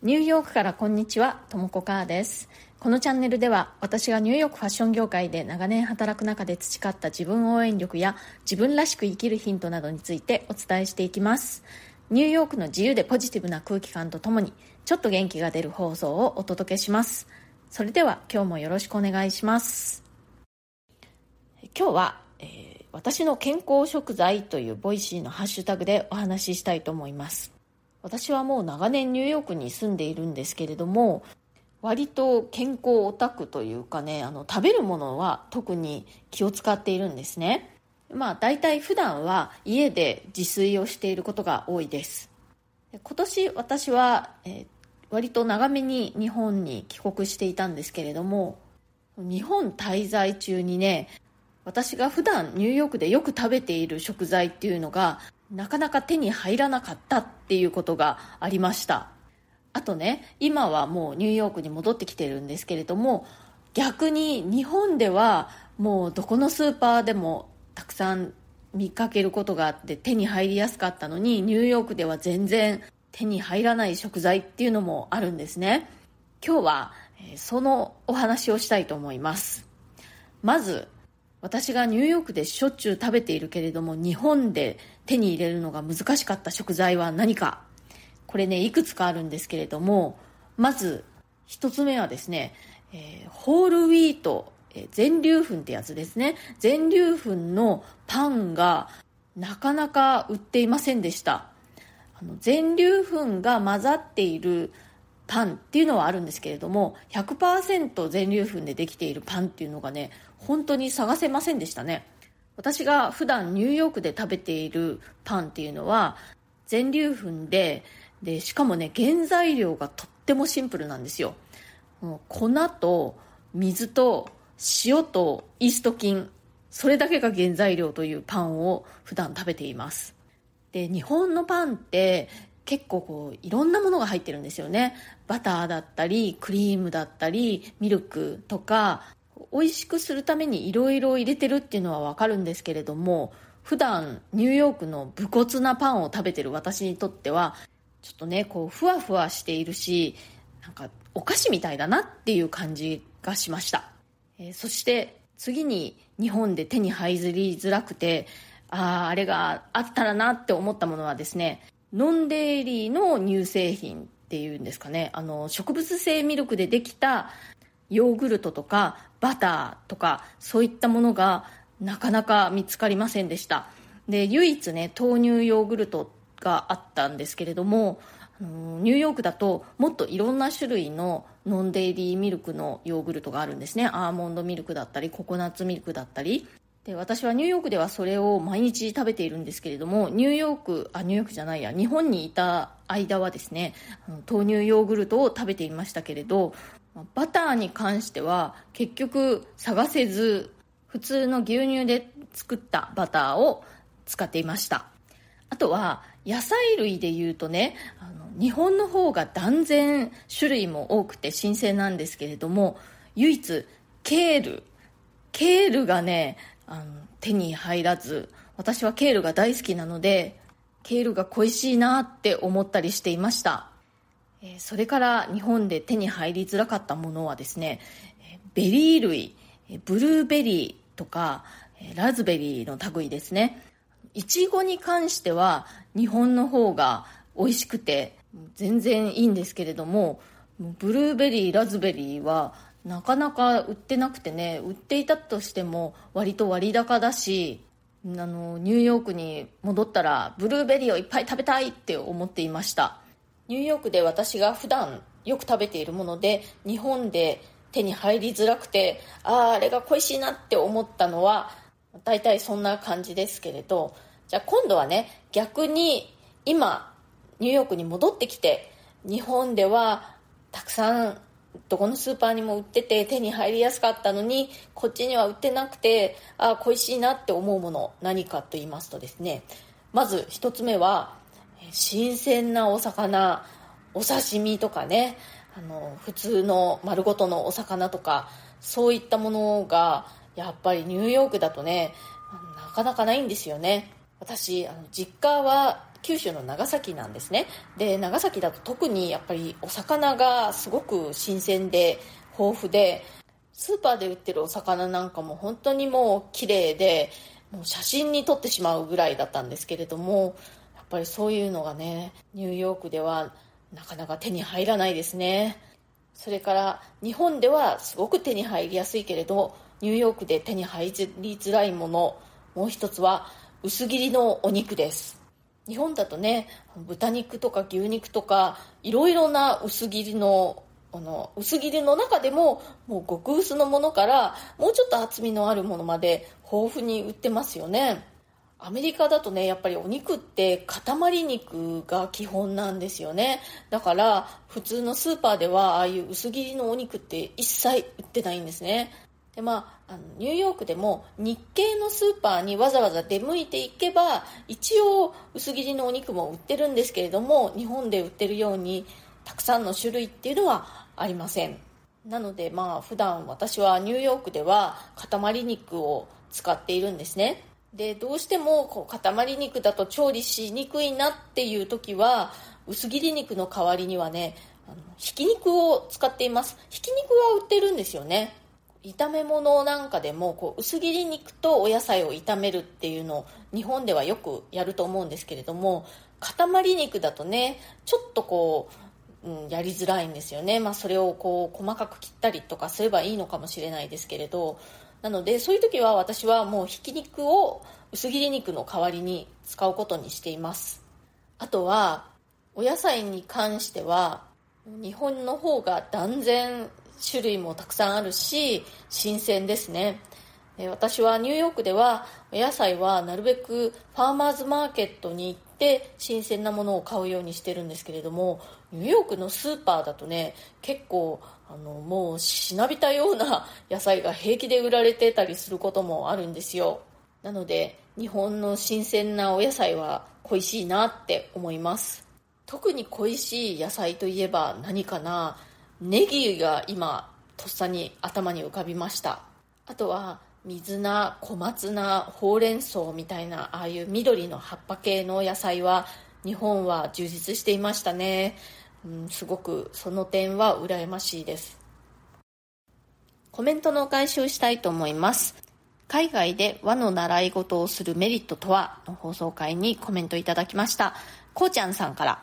ニューヨークからこんにちは、ともこかーです。このチャンネルでは私がニューヨークファッション業界で長年働く中で培った自分応援力や自分らしく生きるヒントなどについてお伝えしていきます。ニューヨークの自由でポジティブな空気感とともにちょっと元気が出る放送をお届けします。それでは今日もよろしくお願いします。今日は、えー、私の健康食材というボイシーのハッシュタグでお話ししたいと思います。私はもう長年ニューヨークに住んでいるんですけれども割と健康オタクというかねあの食べるものは特に気を使っているんですね。まあ大体普段は家で自炊をしていることが多いです。今年私は、えー、割と長めに日本に帰国していたんですけれども日本滞在中にね私が普段ニューヨークでよく食べている食材っていうのがなかなか手に入らなかったっていうことがありました。あとね今はもうニューヨークに戻ってきてるんですけれども逆に日本ではもうどこのスーパーでもたくさん見かけることがあって手に入りやすかったのにニューヨークでは全然手に入らない食材っていうのもあるんですね。今日はそのお話をしたいと思います。まず私がニューヨークでしょっちゅう食べているけれども日本で手に入れるのが難しかった食材は何か？これねいくつかあるんですけれどもまず1つ目はですね、えー、ホールウィート、えー、全粒粉ってやつですね。全粒粉のパンがなかなか売っていませんでした。あの全粒粉が混ざっているパンっていうのはあるんですけれども100%全粒粉でできているパンっていうのがね本当に探せませんでしたね。私が普段ニューヨークで食べているパンっていうのは全粒粉ででしかもね原材料がとってもシンプルなんですよ。粉と水と塩とイースト菌それだけが原材料というパンを普段食べています。で日本のパンって結構こういろんなものが入ってるんですよね。バターだったりクリームだったりミルクとか美味しくするためにいろいろ入れてるっていうのはわかるんですけれども普段ニューヨークの武骨なパンを食べてる私にとってはちょっとねこうふわふわしているしなんかお菓子みたいだなっていう感じがしました、えー、そして次に日本で手に入りづらくてあああれがあったらなって思ったものはですねノンデイリーの乳製品っていうんですかね。あの植物性ミルクでできたヨーグルトとかバターとかそういったものがなかなか見つかりませんでした。で唯一ね豆乳ヨーグルトがあったんですけれどもニューヨークだともっといろんな種類のノンデイリーミルクのヨーグルトがあるんですね。アーモンドミルクだったりココナッツミルクだったり。で私はニューヨークではそれを毎日食べているんですけれどもニューヨークあニューヨークじゃないや日本にいた間はですね豆乳ヨーグルトを食べていましたけれどバターに関しては結局探せず普通の牛乳で作ったバターを使っていました。あとは野菜類でいうとねあの日本の方が断然種類も多くて新鮮なんですけれども唯一ケール。ケールがねあの手に入らず私はケールが大好きなのでケールが恋しいなって思ったりしていました。それから日本で手に入りづらかったものはですねベリー類ブルーベリーとかラズベリーの類ですね。いちごに関しては日本の方が美味しくて全然いいんですけれどもブルーベリーラズベリーはなかなか売ってなくてね売っていたとしても割と割高だしあのニューヨークに戻ったらブルーベリーをいっぱい食べたいって思っていました。ニューヨークで私が普段よく食べているもので日本で手に入りづらくてあああれが恋しいなって思ったのは大体そんな感じですけれどじゃあ今度はね逆に今ニューヨークに戻ってきて日本ではたくさんどこのスーパーにも売ってて手に入りやすかったのにこっちには売ってなくてああ恋しいなって思うもの何かと言いますとですね。まず1つ目は新鮮なお魚お刺身とかねあの普通の丸ごとのお魚とかそういったものがやっぱりニューヨークだとねなかなかないんですよね。私あの実家は九州の長崎なんですね。で長崎だと特にやっぱりお魚がすごく新鮮で豊富でスーパーで売ってるお魚なんかも本当にもう綺麗でもう写真に撮ってしまうぐらいだったんですけれどもぱりそういうのがねニューヨークではなかなか手に入らないですね。それから日本ではすごく手に入りやすいけれどニューヨークで手に入りづらいものもう一つは薄切りのお肉です。日本だとね豚肉とか牛肉とかいろいろな薄切りのあの薄切りの中でももう極薄のものからもうちょっと厚みのあるものまで豊富に売ってますよね。アメリカだとねやっぱりお肉って塊肉が基本なんですよね。だから普通のスーパーではああいう薄切りのお肉って一切売ってないんですね。でまあ、あのニューヨークでも日系のスーパーにわざわざ出向いていけば一応薄切りのお肉も売ってるんですけれども日本で売ってるようにたくさんの種類っていうのはありません。なのでまあ普段私はニューヨークでは塊肉を使っているんですね。でどうしてもこう塊肉だと調理しにくいなっていう時は薄切り肉の代わりにはねあのひき肉を使っています。ひき肉は売ってるんですよね。炒め物なんかでもこう薄切り肉とお野菜を炒めるっていうのを日本ではよくやると思うんですけれども塊肉だとねちょっとこう、うん、やりづらいんですよね、まあ、それをこう細かく切ったりとかすればいいのかもしれないですけれどなのでそういう時は私はもうひき肉を薄切り肉の代わりに使うことにしています。あとはお野菜に関しては日本の方が断然種類もたくさんあるし新鮮ですね。私はニューヨークではお野菜はなるべくファーマーズマーケットに行って新鮮なものを買うようにしてるんですけれどもニューヨークのスーパーだとね結構あのもうしなびたような野菜が平気で売られてたりすることもあるんですよ。なので日本の新鮮なお野菜は恋しいなって思います。特に恋しい野菜といえば何かなネギが今とっさに頭に浮かびました。あとは水菜小松菜ほうれん草みたいなああいう緑の葉っぱ系の野菜は日本は充実していましたね、うん、すごくその点は羨ましいです。コメントのお返しをしたいと思います。海外で和の習い事をするメリットとは？の放送回にコメントいただきました。こうちゃんさんから。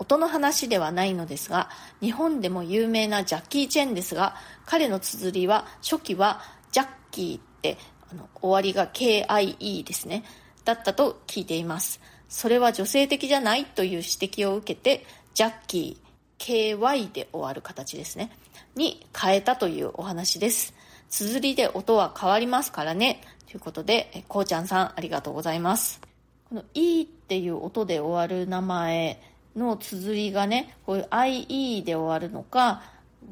音の話ではないのですが、日本でも有名なジャッキー・チェンですが、彼の綴りは、初期はジャッキーって、あの終わりが KIE ですね、だったと聞いています。それは女性的じゃないという指摘を受けて、ジャッキー、KY で終わる形ですね、に変えたというお話です。綴りで音は変わりますからね。ということで、こうちゃんさんありがとうございます。この E っていう音で終わる名前、の綴りがね、こういう IE で終わるのか、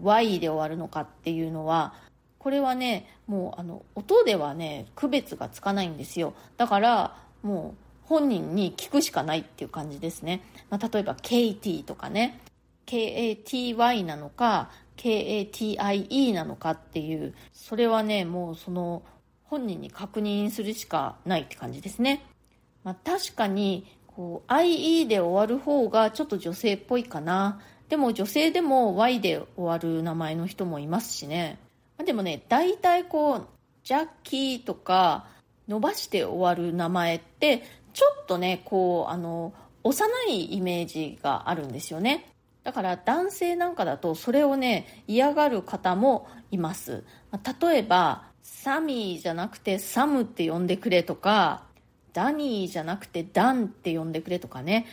Y で終わるのかっていうのは、これはね、もうあの、音ではね、区別がつかないんですよ。だから、もう本人に聞くしかないっていう感じですね。まあ、例えば KT とかね、KATY なのか、KATIE なのかっていう、それはね、もうその本人に確認するしかないって感じですね。まあ、確かにこう IE で終わる方がちょっと女性っぽいかなでも女性でも Y で終わる名前の人もいますしねまでもね大体こうジャッキーとか伸ばして終わる名前ってちょっとねこうあの幼いイメージがあるんですよねだから男性なんかだとそれをね嫌がる方もいます例えばサミーじゃなくてサムって呼んでくれとかダニーじゃなくてダンって呼んでくれとかね、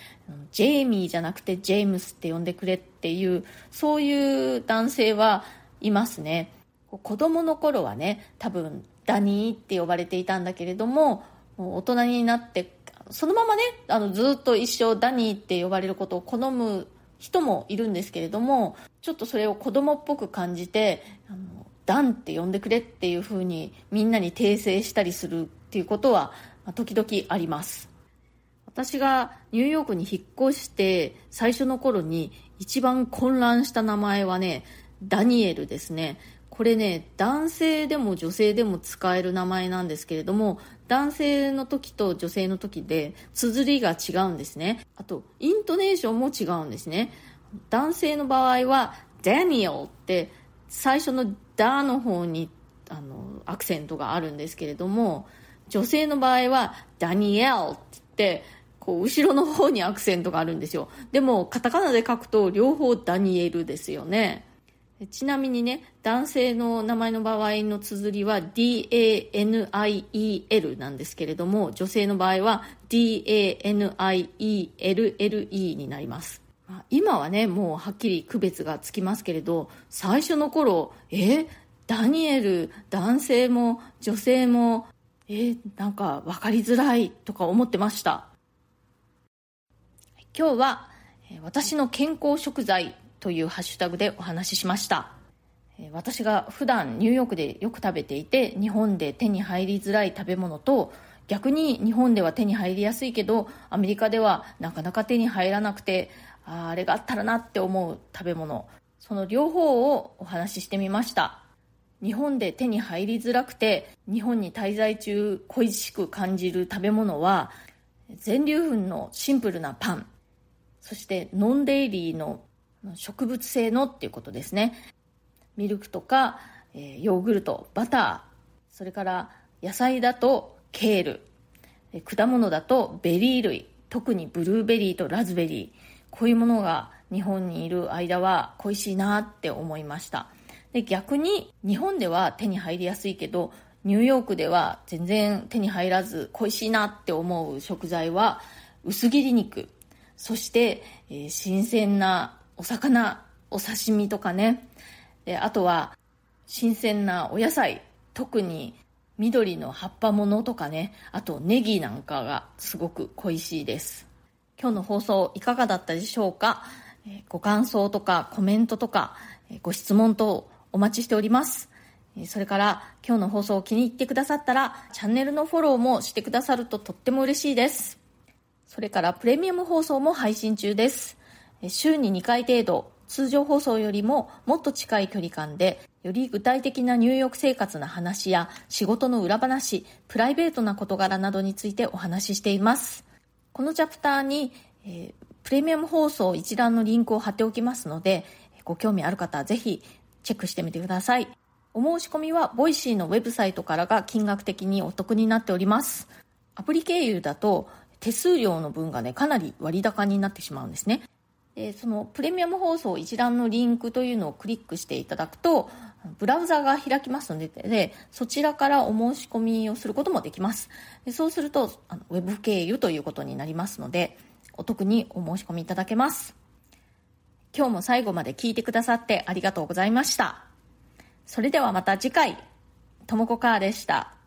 ジェイミーじゃなくてジェームスって呼んでくれっていう、そういう男性はいますね。子供の頃はね、多分ダニーって呼ばれていたんだけれども、大人になって、そのままね、あのずっと一生ダニーって呼ばれることを好む人もいるんですけれども、ちょっとそれを子供っぽく感じて、あのダンって呼んでくれっていう風にみんなに訂正したりするっていうことは時々あります。私がニューヨークに引っ越して最初の頃に一番混乱した名前はねダニエルですね。これね男性でも女性でも使える名前なんですけれども男性の時と女性の時で綴りが違うんですね。あとイントネーションも違うんですね。男性の場合はダニエルって最初の「ダ」の方にあのアクセントがあるんですけれども女性の場合はダニエルって言ってこう後ろの方にアクセントがあるんですよ。でもカタカナで書くと両方ダニエルですよね。ちなみにね男性の名前の場合の綴りは DANIEL なんですけれども女性の場合は DANIELLE になります。今はねもうはっきり区別がつきますけれど最初の頃えダニエル男性も女性もえなんか分かりづらいとか思ってました。今日は私の健康食材というハッシュタグでお話ししました。私が普段ニューヨークでよく食べていて日本で手に入りづらい食べ物と逆に日本では手に入りやすいけどアメリカではなかなか手に入らなくてああれがあったらなって思う食べ物。その両方をお話ししてみました。日本で手に入りづらくて日本に滞在中恋しく感じる食べ物は全粒粉のシンプルなパン。そして non-dairy の植物性のっていうことですね。ミルクとか、ヨーグルトバターそれから野菜だとケール果物だとベリー類特にブルーベリーとラズベリーこういうものが日本にいる間は恋しいなって思いました。で逆に日本では手に入りやすいけどニューヨークでは全然手に入らず恋しいなって思う食材は薄切り肉。そして、えー、新鮮なお魚お刺身とかね。であとは新鮮なお野菜。特に緑の葉っぱものとかね。あとネギなんかがすごく恋しいです。今日の放送いかがだったでしょうか？ご感想とかコメントとかご質問等お待ちしております。それから今日の放送を気に入ってくださったらチャンネルのフォローもしてくださるととっても嬉しいです。それからプレミアム放送も配信中です。週に2回程度通常放送よりももっと近い距離感でより具体的な入浴生活の話や仕事の裏話プライベートな事柄などについてお話ししています。このチャプターに、えー、プレミアム放送一覧のリンクを貼っておきますのでご興味ある方はぜひチェックしてみてください。お申し込みはボイシーのウェブサイトからが金額的にお得になっております。アプリ経由だと手数料の分がねかなり割高になってしまうんですね。でそのプレミアム放送一覧のリンクというのをクリックしていただくとブラウザが開きますのででそちらからお申し込みをすることもできます。でそうするとあのウェブ経由ということになりますのでお得にお申し込みいただけます。今日も最後まで聞いてくださってありがとうございました。それではまた次回。ともこかーでした。